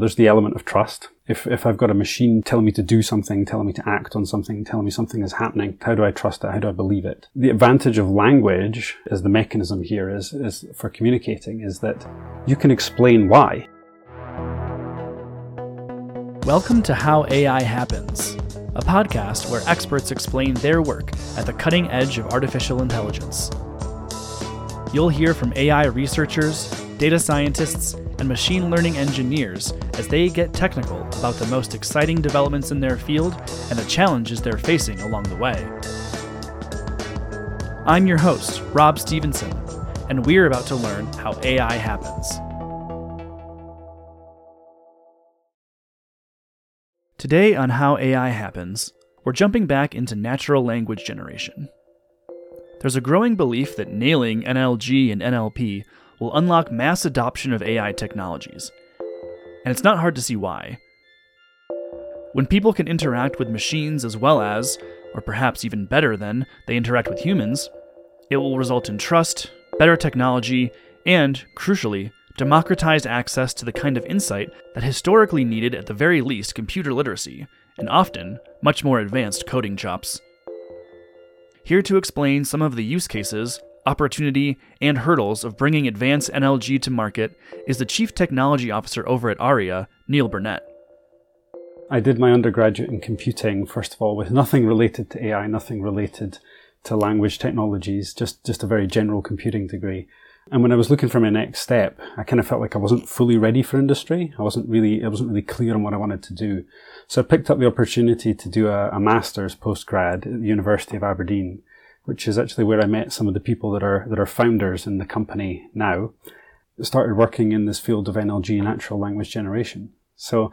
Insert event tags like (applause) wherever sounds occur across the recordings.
There's the element of trust. If, if I've got a machine telling me to do something, telling me to act on something, telling me something is happening, how do I trust it? How do I believe it? The advantage of language as the mechanism here is, is for communicating is that you can explain why. Welcome to How AI Happens, a podcast where experts explain their work at the cutting edge of artificial intelligence. You'll hear from AI researchers, data scientists, and machine learning engineers as they get technical about the most exciting developments in their field and the challenges they're facing along the way. I'm your host, Rob Stevenson, and we're about to learn how AI happens. Today on How AI Happens, we're jumping back into natural language generation. There's a growing belief that nailing NLG and NLP will unlock mass adoption of AI technologies. And it's not hard to see why. When people can interact with machines as well as, or perhaps even better than, they interact with humans, it will result in trust, better technology, and, crucially, democratized access to the kind of insight that historically needed at the very least computer literacy, and often much more advanced coding chops. Here to explain some of the use cases opportunity, and hurdles of bringing advanced NLG to market is the Chief Technology Officer over at Arria, Neil Burnett. I did my undergraduate in computing, first of all, with nothing related to AI, nothing related to language technologies, just, just a very general computing degree. And when I was looking for my next step, I kind of felt like I wasn't fully ready for industry. I wasn't really, I wasn't really clear on what I wanted to do. So I picked up the opportunity to do a, a master's postgrad at the University of Aberdeen which is actually where I met some of the people that are that are founders in the company now. Started working in this field of NLG, natural language generation. So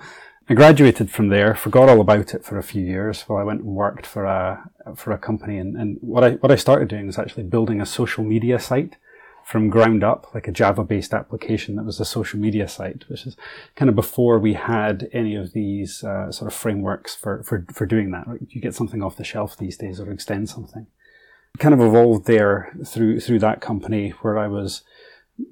I graduated from there, forgot all about it for a few years while I went and worked for a for a company. And, and what I what I started doing was actually building a social media site from ground up, like a Java-based application that was a social media site, which is kind of before we had any of these uh, sort of frameworks for, for, for doing that. You get something off the shelf these days or extend something kind of evolved there through through that company where I was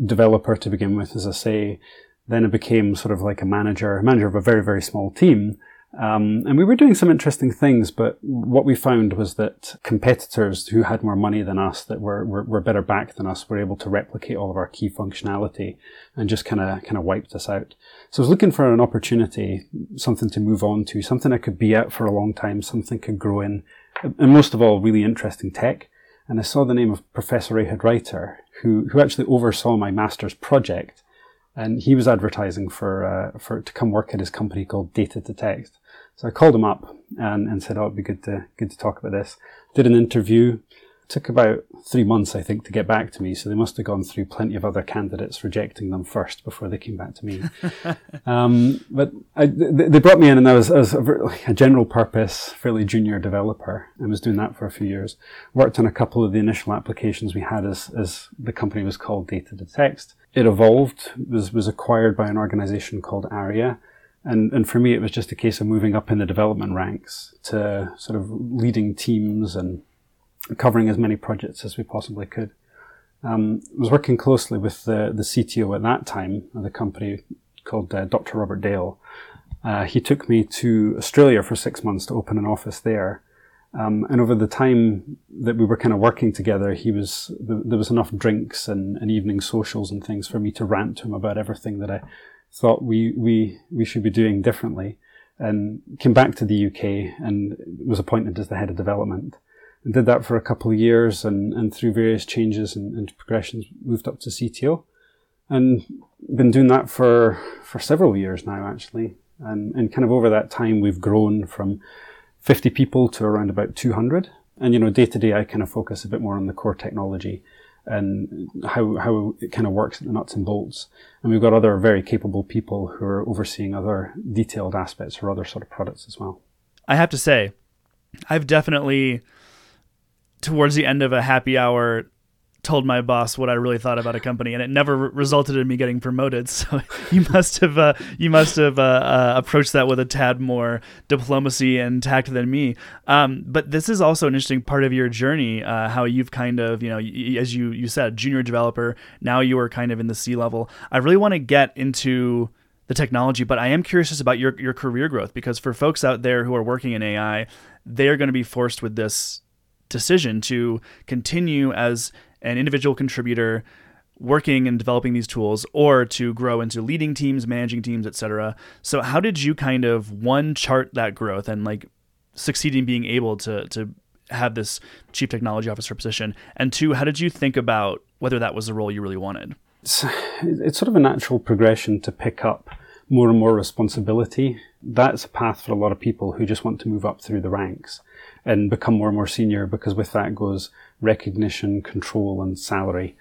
developer to begin with, as I say. Then I became sort of like a manager, manager of a very very small team. Um, and we were doing some interesting things, but what we found was that competitors who had more money than us, that were, were, were better backed than us, were able to replicate all of our key functionality and just kind of kind of wiped us out. So I was looking for an opportunity, something to move on to, something I could be at for a long time, something could grow in, and most of all, really interesting tech and I saw the name of Professor Ehud Reiter, who, who actually oversaw my master's project. And he was advertising for, uh, for to come work at his company called Data to Text. So I called him up and, and said, "Oh, it'd be good to good to talk about this." Did an interview, took about three months, I think, to get back to me. So they must have gone through plenty of other candidates, rejecting them first before they came back to me. (laughs) um, but I, they brought me in, and I was, I was a, a, general purpose, fairly junior developer. I was doing that for a few years. Worked on a couple of the initial applications we had as, as the company was called Data to Text. It evolved, was, was acquired by an organization called Arria. And, and for me, it was just a case of moving up in the development ranks to sort of leading teams and covering as many projects as we possibly could. Um, I was working closely with the, the CTO at that time of the company called uh, Dr. Robert Dale. Uh, he took me to Australia for six months to open an office there. Um, and over the time that we were kind of working together, he was there was enough drinks and, and evening socials and things for me to rant to him about everything that I thought we we we should be doing differently. And came back to the UK and was appointed as the head of development and did that for a couple of years and, and through various changes and, and progressions moved up to CTO and been doing that for, for several years now actually. And, and kind of over that time we've grown from 50 people to around about 200. And you know, day to day I kind of focus a bit more on the core technology and how, how it kind of works at the nuts and bolts. And we've got other very capable people who are overseeing other detailed aspects or other sort of products as well. I have to say, I've definitely towards the end of a happy hour told my boss what I really thought about a company, and it never re- resulted in me getting promoted. (laughs) So you must have uh, you must have uh, uh, approached that with a tad more diplomacy and tact than me. Um, but this is also an interesting part of your journey, uh, how you've kind of you know y- as you you said junior developer. Now you are kind of in the C level. I really want to get into the technology, but I am curious just about your your career growth because for folks out there who are working in AI, they're going to be forced with this decision to continue as an individual contributor working and developing these tools or to grow into leading teams managing teams etc so how did you kind of one chart that growth and like succeeding being able to to have this chief technology officer position? And two how did you think about whether that was the role you really wanted? It's, it's sort of a natural progression to pick up more and more responsibility. That's a path for a lot of people who just want to move up through the ranks and become more and more senior because with that goes recognition, control, and salary.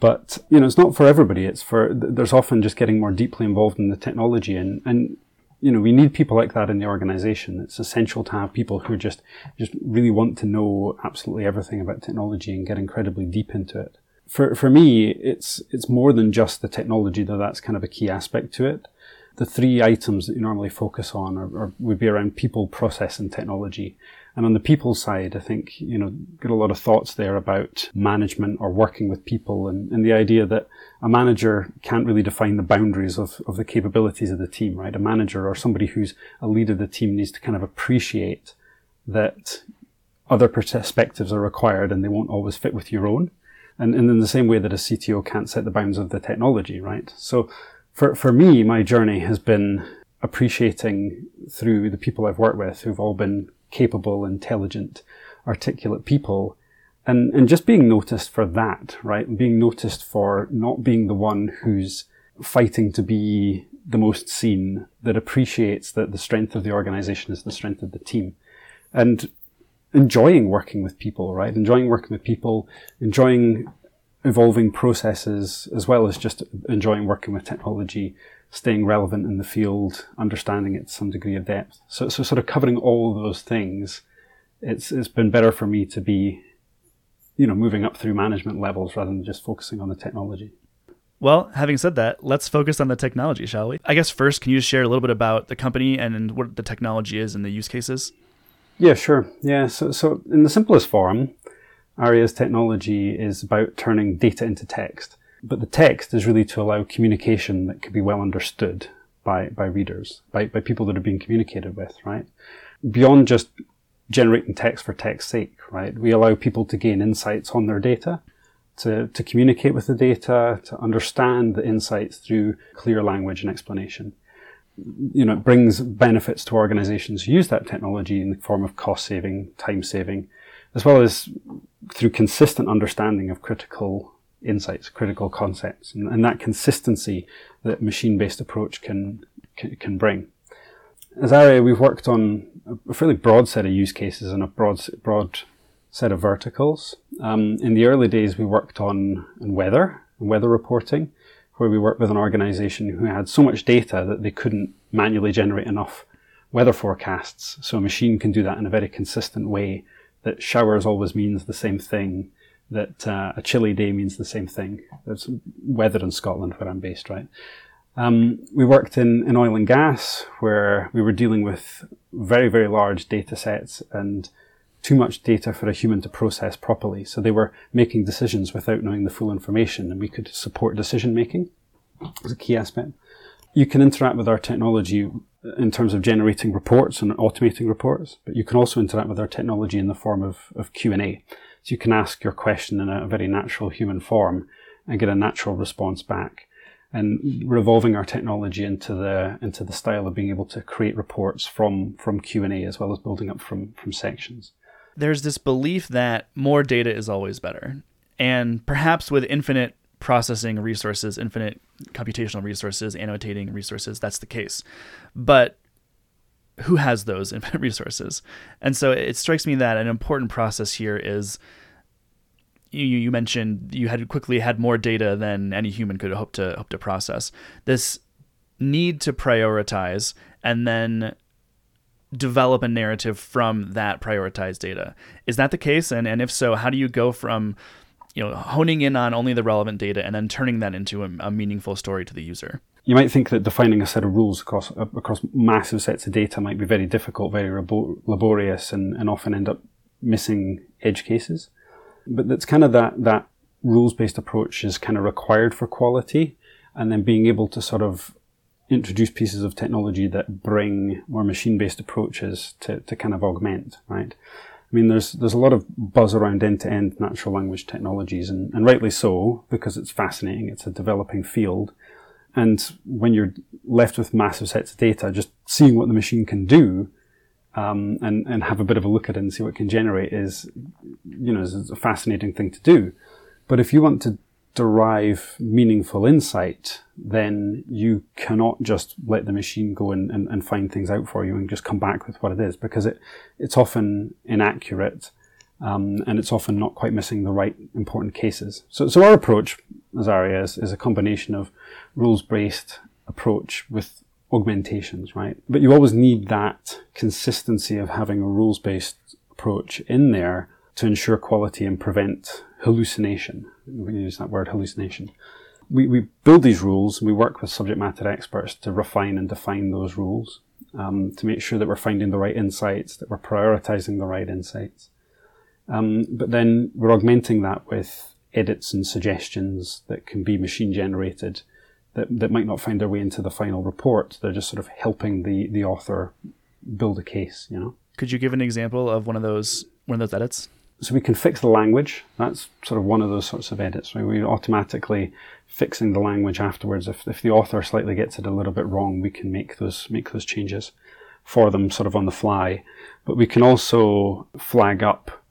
But you know, it's not for everybody. It's for there's often just getting more deeply involved in the technology, and and you know we need people like that in the organization. It's essential to have people who just just really want to know absolutely everything about technology and get incredibly deep into it. For for me, it's it's more than just the technology, though that's kind of a key aspect to it the three items that you normally focus on are, are, would be around people, process, and technology. And on the people side, I think, you know, get a lot of thoughts there about management or working with people and, and the idea that a manager can't really define the boundaries of, of the capabilities of the team, right? A manager or somebody who's a leader of the team needs to kind of appreciate that other perspectives are required and they won't always fit with your own. And, and in the same way that a CTO can't set the bounds of the technology, right? So for, for me, my journey has been appreciating through the people I've worked with who've all been capable, intelligent, articulate people and, and just being noticed for that, right? Being noticed for not being the one who's fighting to be the most seen, that appreciates that the strength of the organization is the strength of the team. And enjoying working with people, right? Enjoying working with people, enjoying evolving processes as well as just enjoying working with technology, staying relevant in the field, understanding it to some degree of depth. So, so sort of covering all of those things, it's it's been better for me to be, you know, moving up through management levels rather than just focusing on the technology. Well, having said that, let's focus on the technology, shall we? I guess first, can you share a little bit about the company and what the technology is and the use cases? Yeah, sure. Yeah, so so in the simplest form, Arria's technology is about turning data into text, but the text is really to allow communication that can be well understood by, by readers, by, by people that are being communicated with, right? Beyond just generating text for text's sake, right? We allow people to gain insights on their data, to, to communicate with the data, to understand the insights through clear language and explanation. You know, it brings benefits to organizations who use that technology in the form of cost saving, time saving, as well as through consistent understanding of critical insights, critical concepts, and, and that consistency that machine-based approach can, can, can bring. As Arria, we've worked on a fairly broad set of use cases and a broad broad set of verticals. Um, in the early days, we worked on, weather and weather reporting, where we worked with an organization who had so much data that they couldn't manually generate enough weather forecasts. So a machine can do that in a very consistent way that showers always means the same thing, that uh, a chilly day means the same thing. There's weather in Scotland where I'm based, right? Um, we worked in, in oil and gas where we were dealing with very, very large data sets and too much data for a human to process properly. So they were making decisions without knowing the full information and we could support decision making as a key aspect. You can interact with our technology in terms of generating reports and automating reports, but you can also interact with our technology in the form of, of Q&A. So you can ask your question in a very natural human form and get a natural response back. And revolving our technology into the into the style of being able to create reports from from Q and A as well as building up from from sections. There's this belief that more data is always better, and perhaps with infinite processing resources, infinite computational resources, annotating resources, that's the case. But who has those (laughs) resources? And so it strikes me that an important process here is you, you mentioned you had quickly had more data than any human could hope to hope to process. This need to prioritize and then develop a narrative from that prioritized data. Is that the case? And and if so, how do you go from you know honing in on only the relevant data and then turning that into a, a meaningful story to the user you might think that defining a set of rules across across massive sets of data might be very difficult, very laborious, and, and often end up missing edge cases. But that's kind of that that rules based approach is kind of required for quality, and then being able to sort of introduce pieces of technology that bring more machine-based approaches to, to kind of augment, right? I mean, there's there's a lot of buzz around end-to-end natural language technologies, and, and rightly so because it's fascinating. It's a developing field, and when you're left with massive sets of data, just seeing what the machine can do, um, and and have a bit of a look at it and see what it can generate is, you know, is a fascinating thing to do. But if you want to derive meaningful insight, then you cannot just let the machine go and, and, and, find things out for you and just come back with what it is because it, it's often inaccurate um, and it's often not quite missing the right important cases. So, so our approach as Arria is, is a combination of rules-based approach with augmentations, right? But you always need that consistency of having a rules-based approach in there to ensure quality and prevent hallucination. We use that word hallucination. We, we build these rules and we work with subject matter experts to refine and define those rules um, to make sure that we're finding the right insights, that we're prioritizing the right insights. Um, but then we're augmenting that with edits and suggestions that can be machine generated that, that might not find their way into the final report. They're just sort of helping the, the author build a case, you know. Could you give an example of one of those one of those edits? so we can fix the language. That's sort of one of those sorts of edits. Right? We're automatically fixing the language afterwards. If, if the author slightly gets it a little bit wrong, we can make those make those changes for them sort of on the fly. But we can also flag up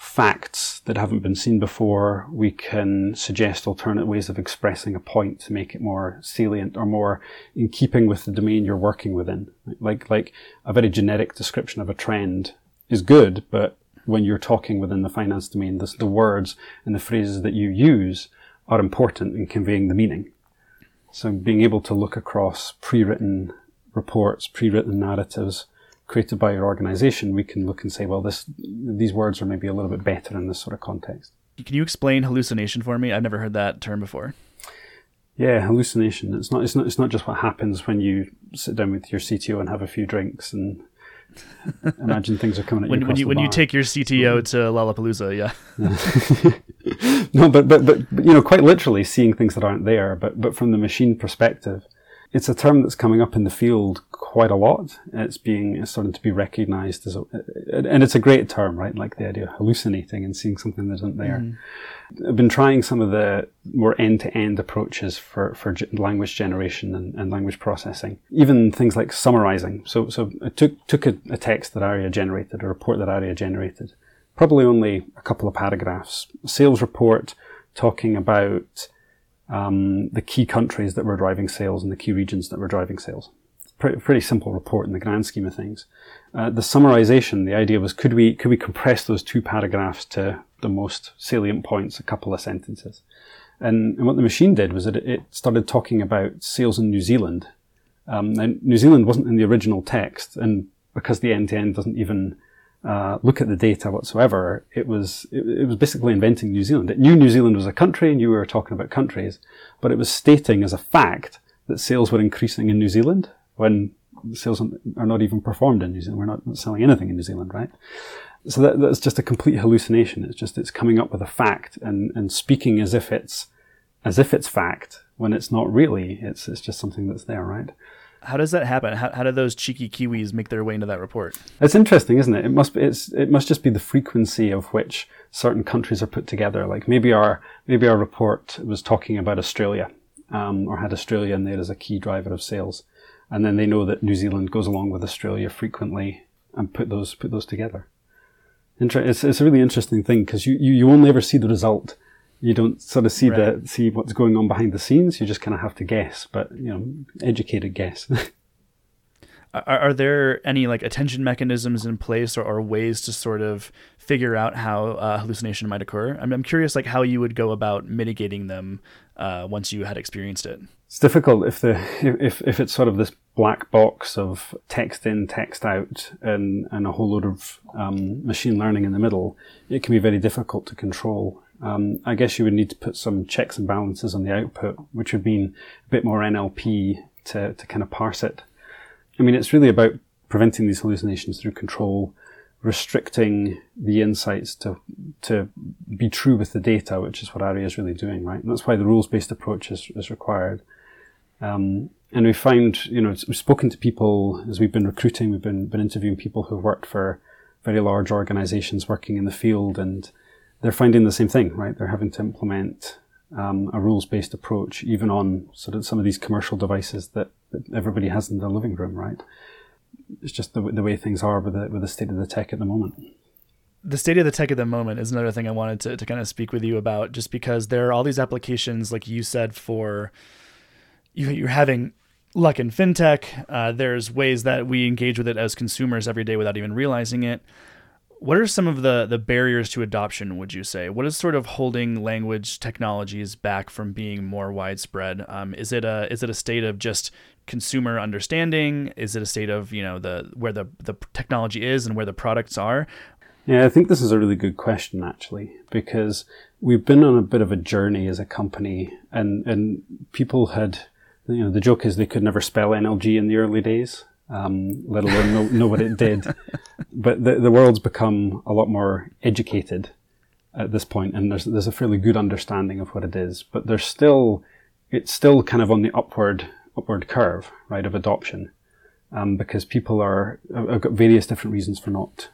facts that haven't been seen before. We can suggest alternate ways of expressing a point to make it more salient or more in keeping with the domain you're working within. Like like a very generic description of a trend is good, but when you're talking within the finance domain, the, the words and the phrases that you use are important in conveying the meaning. So being able to look across pre-written reports, pre-written narratives created by your organization, we can look and say, well, this, these words are maybe a little bit better in this sort of context. Can you explain hallucination for me? I've never heard that term before. Yeah, hallucination. It's not. It's not. It's not just what happens when you sit down with your CTO and have a few drinks and (laughs) Imagine things are coming at when, you. When you when you take your CTO mm-hmm. to Lollapalooza, yeah. (laughs) no, but, but but but you know, quite literally seeing things that aren't there. But but from the machine perspective, it's a term that's coming up in the field quite a lot. It's being it's starting to be recognised as, a, and it's a great term, right? Like the idea of hallucinating and seeing something that isn't there. Mm. I've been trying some of the more end-to-end approaches for, for language generation and, and language processing. Even things like summarizing. So, so I took, took a, a text that Arria generated, a report that Arria generated, probably only a couple of paragraphs. A sales report talking about um, the key countries that were driving sales and the key regions that were driving sales. Pretty, pretty simple report in the grand scheme of things. Uh, the summarization, the idea was could we could we compress those two paragraphs to the most salient points, a couple of sentences. And, and what the machine did was that it, started talking about sales in New Zealand. Um, and New Zealand wasn't in the original text, and because the end to end doesn't even uh, look at the data whatsoever, it was it, it, was basically inventing New Zealand. It knew New Zealand was a country, and you were talking about countries, but it was stating as a fact that sales were increasing in New Zealand when sales are not even performed in New Zealand. We're not selling anything in New Zealand, right? So that, that's just a complete hallucination. It's just it's coming up with a fact and, and speaking as if it's as if it's fact when it's not really. It's it's just something that's there, right? How does that happen? How, how do those cheeky Kiwis make their way into that report? It's interesting, isn't it? It must be, it's, it must just be the frequency of which certain countries are put together. Like maybe our maybe our report was talking about Australia, um, or had Australia in there as a key driver of sales, and then they know that New Zealand goes along with Australia frequently, and put those put those together. It's, it's a really interesting thing because you, you, you only ever see the result. You don't sort of see right. the see what's going on behind the scenes. You just kind of have to guess, but you know, educated guess. (laughs) are, are there any like attention mechanisms in place or, or ways to sort of figure out how uh, hallucination might occur? I'm, I'm curious, like how you would go about mitigating them uh, once you had experienced it. It's difficult if the if if it's sort of this black box of text in, text out, and and a whole load of um, machine learning in the middle. It can be very difficult to control. Um, I guess you would need to put some checks and balances on the output, which would mean a bit more NLP to to kind of parse it. I mean, it's really about preventing these hallucinations through control, restricting the insights to to be true with the data, which is what Arria is really doing, right? And that's why the rules based approach is, is required. Um, and we find, you know, we've spoken to people as we've been recruiting, we've been, been interviewing people who've worked for very large organizations working in the field, and they're finding the same thing, right? They're having to implement um, a rules based approach, even on sort of some of these commercial devices that, that everybody has in their living room, right? It's just the, the way things are with the, with the state of the tech at the moment the state of the tech at the moment is another thing I wanted to, to kind of speak with you about, just because there are all these applications, like you said, for you, you're having luck in fintech. Uh, there's ways that we engage with it as consumers every day without even realizing it. What are some of the the barriers to adoption? Would you say what is sort of holding language technologies back from being more widespread? Um, is it a is it a state of just consumer understanding? Is it a state of you know the where the the technology is and where the products are? Yeah, I think this is a really good question actually because we've been on a bit of a journey as a company, and and people had you know, the joke is they could never spell NLG in the early days, um, let alone know, know what it did. (laughs) But the, the world's become a lot more educated at this point, and there's there's a fairly good understanding of what it is. But there's still it's still kind of on the upward upward curve, right, of adoption, um, because people are have got various different reasons for not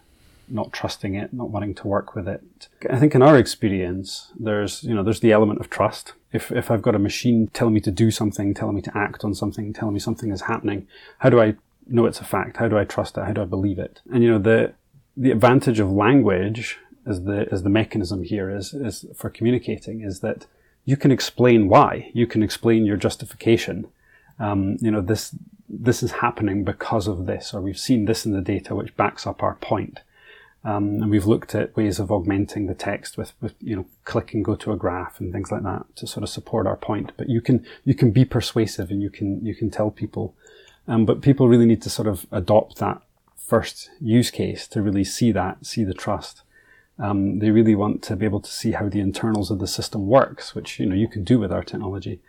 not trusting it, not wanting to work with it. I think in our experience, there's, you know, there's the element of trust. If, if I've got a machine telling me to do something, telling me to act on something, telling me something is happening, how do I know it's a fact? How do I trust it? How do I believe it? And, you know, the, the advantage of language as the, as the mechanism here is, is for communicating is that you can explain why. You can explain your justification. Um, you know, this, this is happening because of this, or we've seen this in the data which backs up our point. Um, and we've looked at ways of augmenting the text with, with, you know, click and go to a graph and things like that to sort of support our point. But you can, you can be persuasive and you can, you can tell people. Um, but people really need to sort of adopt that first use case to really see that, see the trust. Um, they really want to be able to see how the internals of the system works, which, you know, you can do with our technology.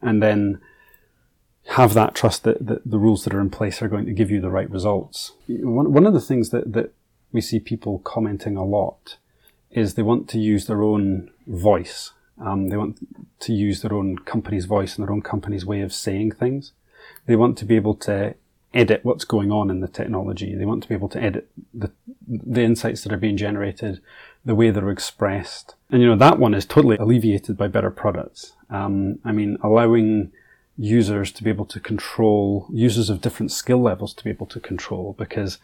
And then have that trust that, that the rules that are in place are going to give you the right results. One, one of the things that, that we see people commenting a lot is they want to use their own voice. Um, they want to use their own company's voice and their own company's way of saying things. They want to be able to edit what's going on in the technology. They want to be able to edit the, the insights that are being generated, the way they're expressed. And you know, that one is totally alleviated by better products. Um, I mean, allowing users to be able to control, users of different skill levels to be able to control because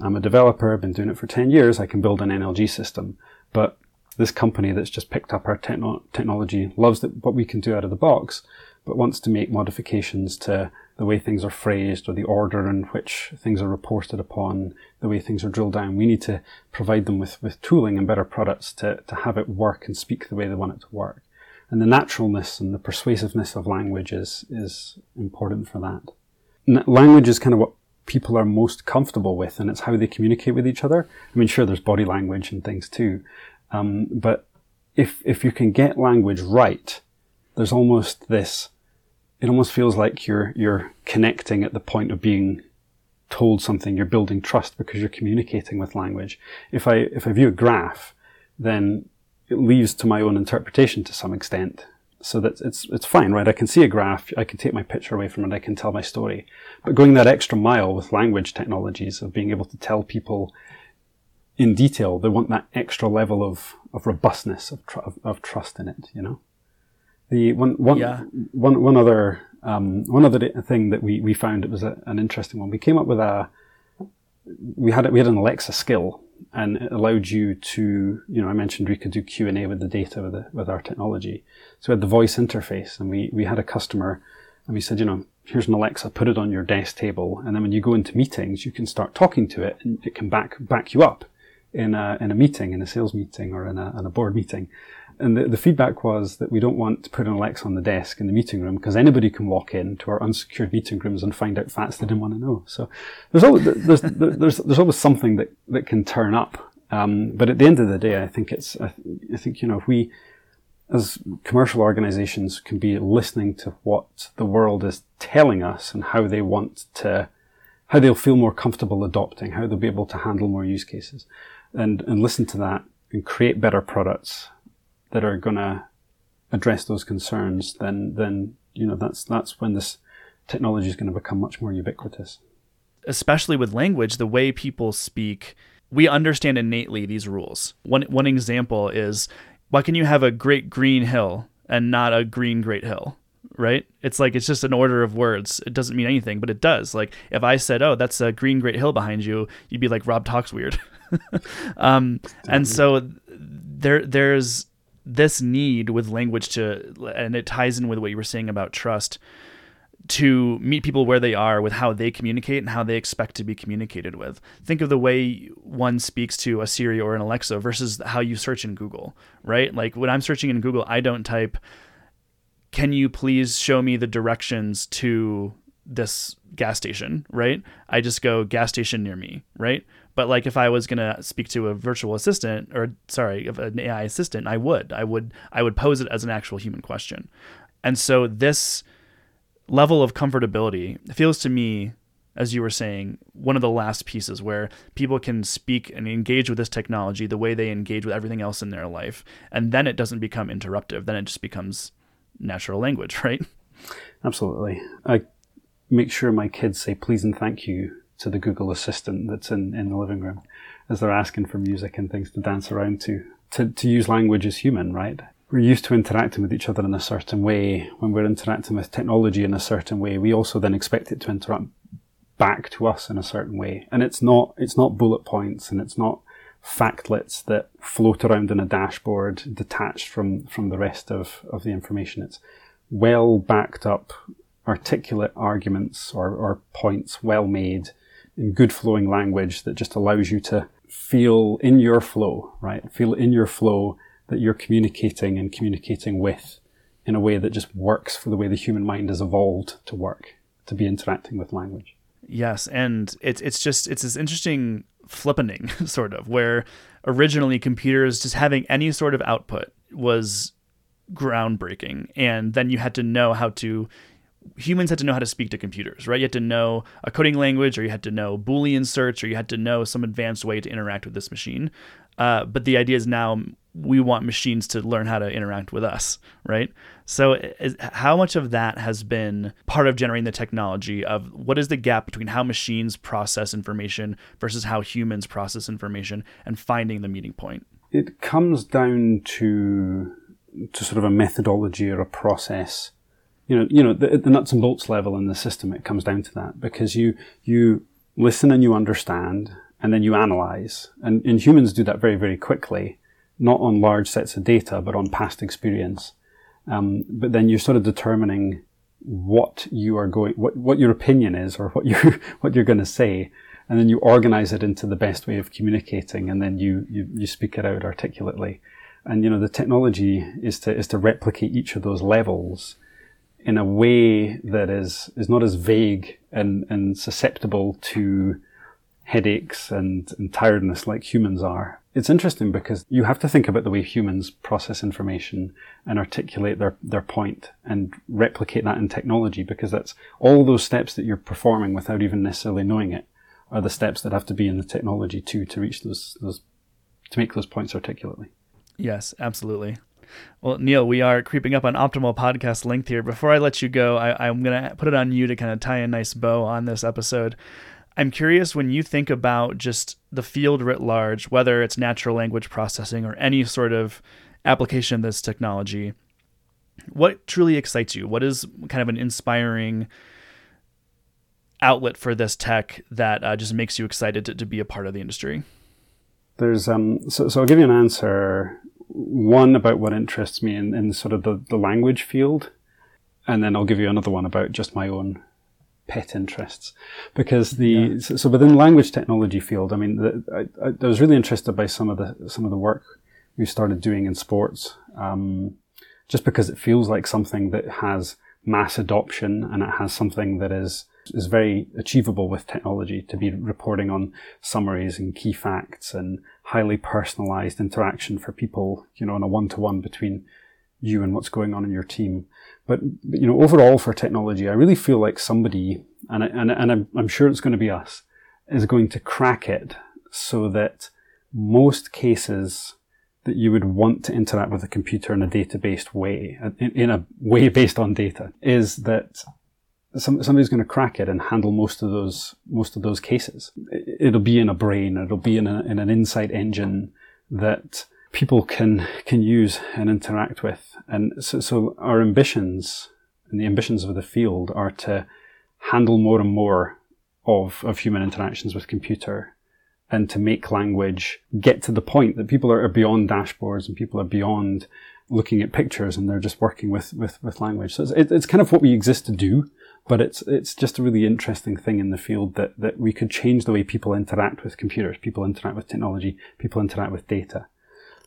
I'm a developer, I've been doing it for 10 years, I can build an NLG system. But this company that's just picked up our techno- technology loves that, what we can do out of the box, but wants to make modifications to the way things are phrased or the order in which things are reported upon, the way things are drilled down. We need to provide them with, with tooling and better products to, to have it work and speak the way they want it to work. And the naturalness and the persuasiveness of language is, is important for that. N- language is kind of what people are most comfortable with, and it's how they communicate with each other. I mean, sure, there's body language and things too, um, but if if you can get language right, there's almost this. It almost feels like you're you're connecting at the point of being told something. You're building trust because you're communicating with language. If I if I view a graph, then it leaves to my own interpretation to some extent so that it's it's fine, right? I can see a graph, I can take my picture away from it, I can tell my story. But going that extra mile with language technologies of being able to tell people in detail, they want that extra level of, of robustness of, tr- of, of trust in it. You know, the one one yeah. one, one other um, one other thing that we we found it was a, an interesting one. We came up with a we had we had an Alexa skill and it allowed you to, you know, I mentioned we could do Q and A with the data with the, with our technology. So we had the voice interface, and we we had a customer, and we said, you know, here's an Alexa, put it on your desk table, and then when you go into meetings, you can start talking to it, and it can back back you up in a in a meeting, in a sales meeting, or in a, in a board meeting. And the, the feedback was that we don't want to put an Alexa on the desk in the meeting room because anybody can walk into our unsecured meeting rooms and find out facts they didn't want to know. So there's always, there's, there's, there's always something that, that can turn up. Um, but at the end of the day, I think it's, I, I think, you know, if we, as commercial organizations can be listening to what the world is telling us and how they want to, how they'll feel more comfortable adopting, how they'll be able to handle more use cases and, and listen to that and create better products that are going to address those concerns, then then you know that's that's when this technology is going to become much more ubiquitous. Especially with language, the way people speak, we understand innately these rules. One one example is why can you have a great green hill and not a green great hill? Right? It's like it's just an order of words. It doesn't mean anything, but it does. Like if I said, "Oh, that's a green great hill behind you," you'd be like, "Rob talks weird." (laughs) um, and so there there's this need with language to, and it ties in with what you were saying about trust to meet people where they are with how they communicate and how they expect to be communicated with. Think of the way one speaks to a Siri or an Alexa versus how you search in Google, right? Like when I'm searching in Google, I don't type, can you please show me the directions to this gas station, right? I just go gas station near me, right? But like if I was gonna speak to a virtual assistant or sorry, an AI assistant, I would, I would, I would pose it as an actual human question. And so this level of comfortability feels to me, as you were saying, one of the last pieces where people can speak and engage with this technology the way they engage with everything else in their life, and then it doesn't become interruptive. Then it just becomes natural language, (laughs) right? Absolutely. I make sure my kids say please and thank you to the Google Assistant that's in, in the living room as they're asking for music and things to dance around to. To, to use language as human, right? We're used to interacting with each other in a certain way. When we're interacting with technology in a certain way, we also then expect it to interact back to us in a certain way. And it's not, it's not bullet points and it's not factlets that float around in a dashboard detached from, from the rest of, of the information. It's well backed up, articulate arguments or, or points well made in good flowing language that just allows you to feel in your flow, right? Feel in your flow that you're communicating and communicating with in a way that just works for the way the human mind has evolved to work, to be interacting with language. Yes, and it's it's just it's this interesting flippening (laughs) sort of where originally computers just having any sort of output was groundbreaking and then you had to know how to humans had to know how to speak to computers, right? You had to know a coding language, or you had to know Boolean search, or you had to know some advanced way to interact with this machine. Uh, but the idea is now we want machines to learn how to interact with us, right? So, is, how much of that has been part of generating the technology of what is the gap between how machines process information versus how humans process information and finding the meeting point? It comes down to to sort of a methodology or a process you know, you know, the, the nuts and bolts level in the system, it comes down to that because you, you listen and you understand and then you analyze. And, and humans do that very, very quickly, not on large sets of data, but on past experience. Um, but then you're sort of determining what you are going, what, what your opinion is or what (laughs) you're, what you're going to say. And then you organize it into the best way of communicating and then you, you, you speak it out articulately. And, you know, the technology is to, is to replicate each of those levels in a way that is is not as vague and, and susceptible to headaches and, and tiredness like humans are. It's interesting because you have to think about the way humans process information and articulate their, their point and replicate that in technology because that's all those steps that you're performing without even necessarily knowing it are the steps that have to be in the technology too to reach those, those to make those points articulately. Yes, absolutely. Well, Neil, we are creeping up on optimal podcast length here. Before I let you go, I, am going to put it on you to kind of tie a nice bow on this episode. I'm curious when you think about just the field writ large, whether it's natural language processing or any sort of application of this technology, what truly excites you? What is kind of an inspiring outlet for this tech that uh, just makes you excited to, to be a part of the industry? There's um so so I'll give you an answer one about what interests me in, in sort of the, the language field, and then I'll give you another one about just my own pet interests. Because the yeah. so, so, within the language technology field, I mean, the, I, I, was really interested by some of the some of the work we started doing in sports, um, just because it feels like something that has mass adoption and it has something that is is very achievable with technology to be reporting on summaries and key facts and highly personalized interaction for people, you know, on a one to one between you and what's going on in your team. But, you know, overall for technology, I really feel like somebody, and, I, and, and I'm, I'm sure it's going to be us, is going to crack it so that most cases that you would want to interact with a computer in a data-based way, in, in a way based on data, is that some, somebody's going to crack it and handle most of those most of those cases. It'll be in a brain, it'll be in, a, in an insight engine that people can can use and interact with. And so, so our ambitions and the ambitions of the field are to handle more and more of, of human interactions with computer and to make language get to the point that people are, beyond dashboards and people are beyond looking at pictures and they're just working with, with, with language. So it's, it's kind of what we exist to do, but it's, it's just a really interesting thing in the field that, that we could change the way people interact with computers, people interact with technology, people interact with data.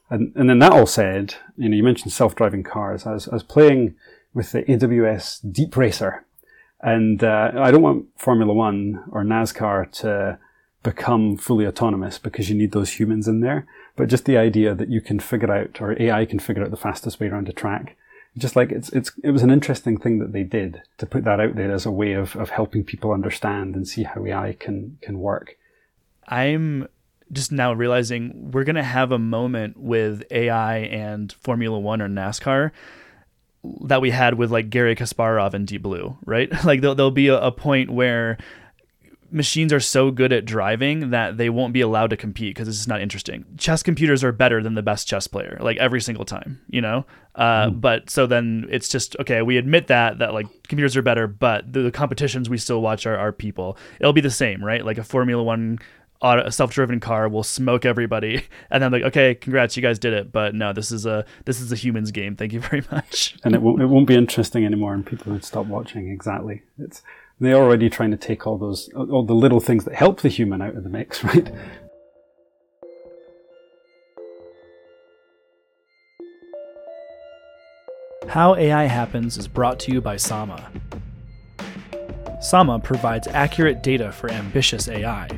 And, and then that all said, you know, you mentioned self-driving cars. I was, I was playing with the AWS DeepRacer and uh, I don't want Formula One or NASCAR to become fully autonomous because you need those humans in there. But just the idea that you can figure out, or AI can figure out the fastest way around a track, just like it's, it's, it was an interesting thing that they did to put that out there as a way of, of helping people understand and see how AI can, can work. I'm just now realizing we're to have a moment with AI and Formula One or NASCAR that we had with like Garry Kasparov and Deep Blue, right? (laughs) Like there'll, there'll be a, a point where machines are so good at driving that they won't be allowed to compete because it's just not interesting. Chess computers are better than the best chess player, like every single time, you know. Uh, mm. But so then it's just okay. We admit that that like computers are better, but the, the competitions we still watch are, are people. It'll be the same, right? Like a Formula One a self-driven car will smoke everybody (laughs) and then like okay congrats you guys did it but no this is a this is a humans game thank you very (laughs) much and it won't, it won't be interesting anymore and people would stop watching exactly it's they're already trying to take all those all the little things that help the human out of the mix (laughs) right? How ai happens is brought to you by sama. Sama provides accurate data for ambitious ai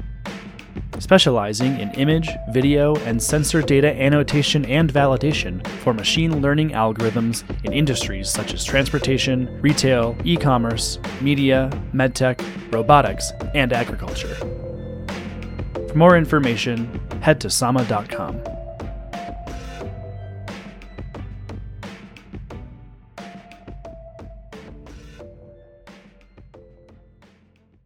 specializing in image, video, and sensor data annotation and validation for machine learning algorithms in industries such as transportation, retail, e commerce, media, medtech, robotics, and agriculture. For more information, head to sama.com.